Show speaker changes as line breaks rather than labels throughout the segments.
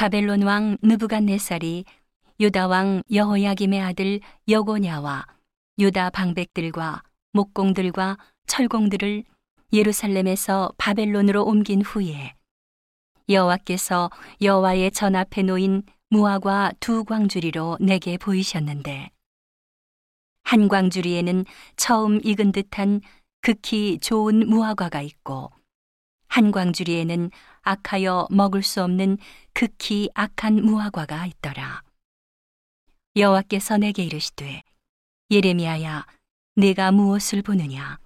바벨론 왕 느부갓네살이 유다 왕 여호야김의 아들 여고냐와 유다 방백들과 목공들과 철공들을 예루살렘에서 바벨론으로 옮긴 후에 여호와께서 여호와의 전 앞에 놓인 무화과 두 광주리로 내게 보이셨는데 한 광주리에는 처음 익은 듯한 극히 좋은 무화과가 있고 한 광주리에는 악하여 먹을 수 없는 극히 악한 무화과가 있더라. 여호와께서 내게 이르시되 예레미야야 내가 무엇을 보느냐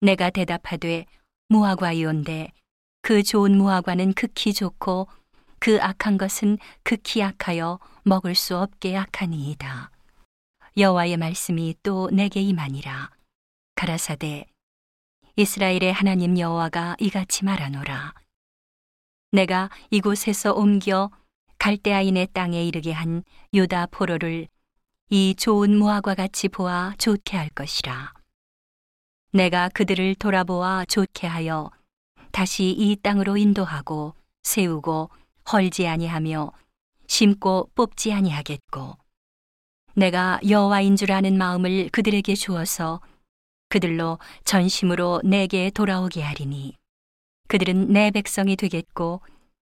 내가 대답하되 무화과이온데 그 좋은 무화과는 극히 좋고 그 악한 것은 극히 악하여 먹을 수 없게 악하니이다. 여호와의 말씀이 또 내게 임하니라. 가라사대 이스라엘의 하나님 여호와가 이같이 말하노라. 내가 이곳에서 옮겨 갈대아인의 땅에 이르게 한 유다 포로를 이 좋은 무화과 같이 보아 좋게 할 것이라. 내가 그들을 돌아보아 좋게 하여 다시 이 땅으로 인도하고 세우고 헐지 아니하며 심고 뽑지 아니하겠고 내가 여호와인 줄 아는 마음을 그들에게 주어서 그들로 전심으로 내게 돌아오게 하리니 그들은 내 백성이 되겠고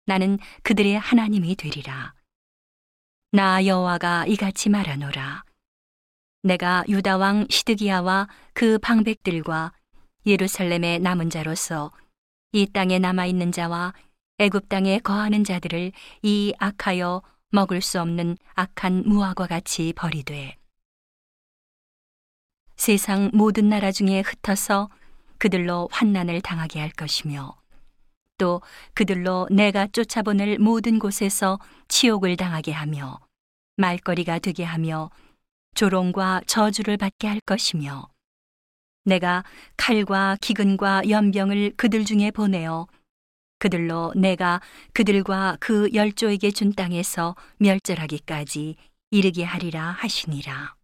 나는 그들의 하나님이 되리라. 나 여호와가 이같이 말하노라. 내가 유다 왕 시드기야와 그 방백들과 예루살렘의 남은 자로서 이 땅에 남아 있는 자와 애굽 땅에 거하는 자들을 이 악하여 먹을 수 없는 악한 무화과 같이 버리되 세상 모든 나라 중에 흩어서 그들로 환난을 당하게 할 것이며 또 그들로 내가 쫓아보낼 모든 곳에서 치욕을 당하게 하며 말거리가 되게 하며 조롱과 저주를 받게 할 것이며 내가 칼과 기근과 연병을 그들 중에 보내어 그들로 내가 그들과 그 열조에게 준 땅에서 멸절하기까지 이르게 하리라 하시니라.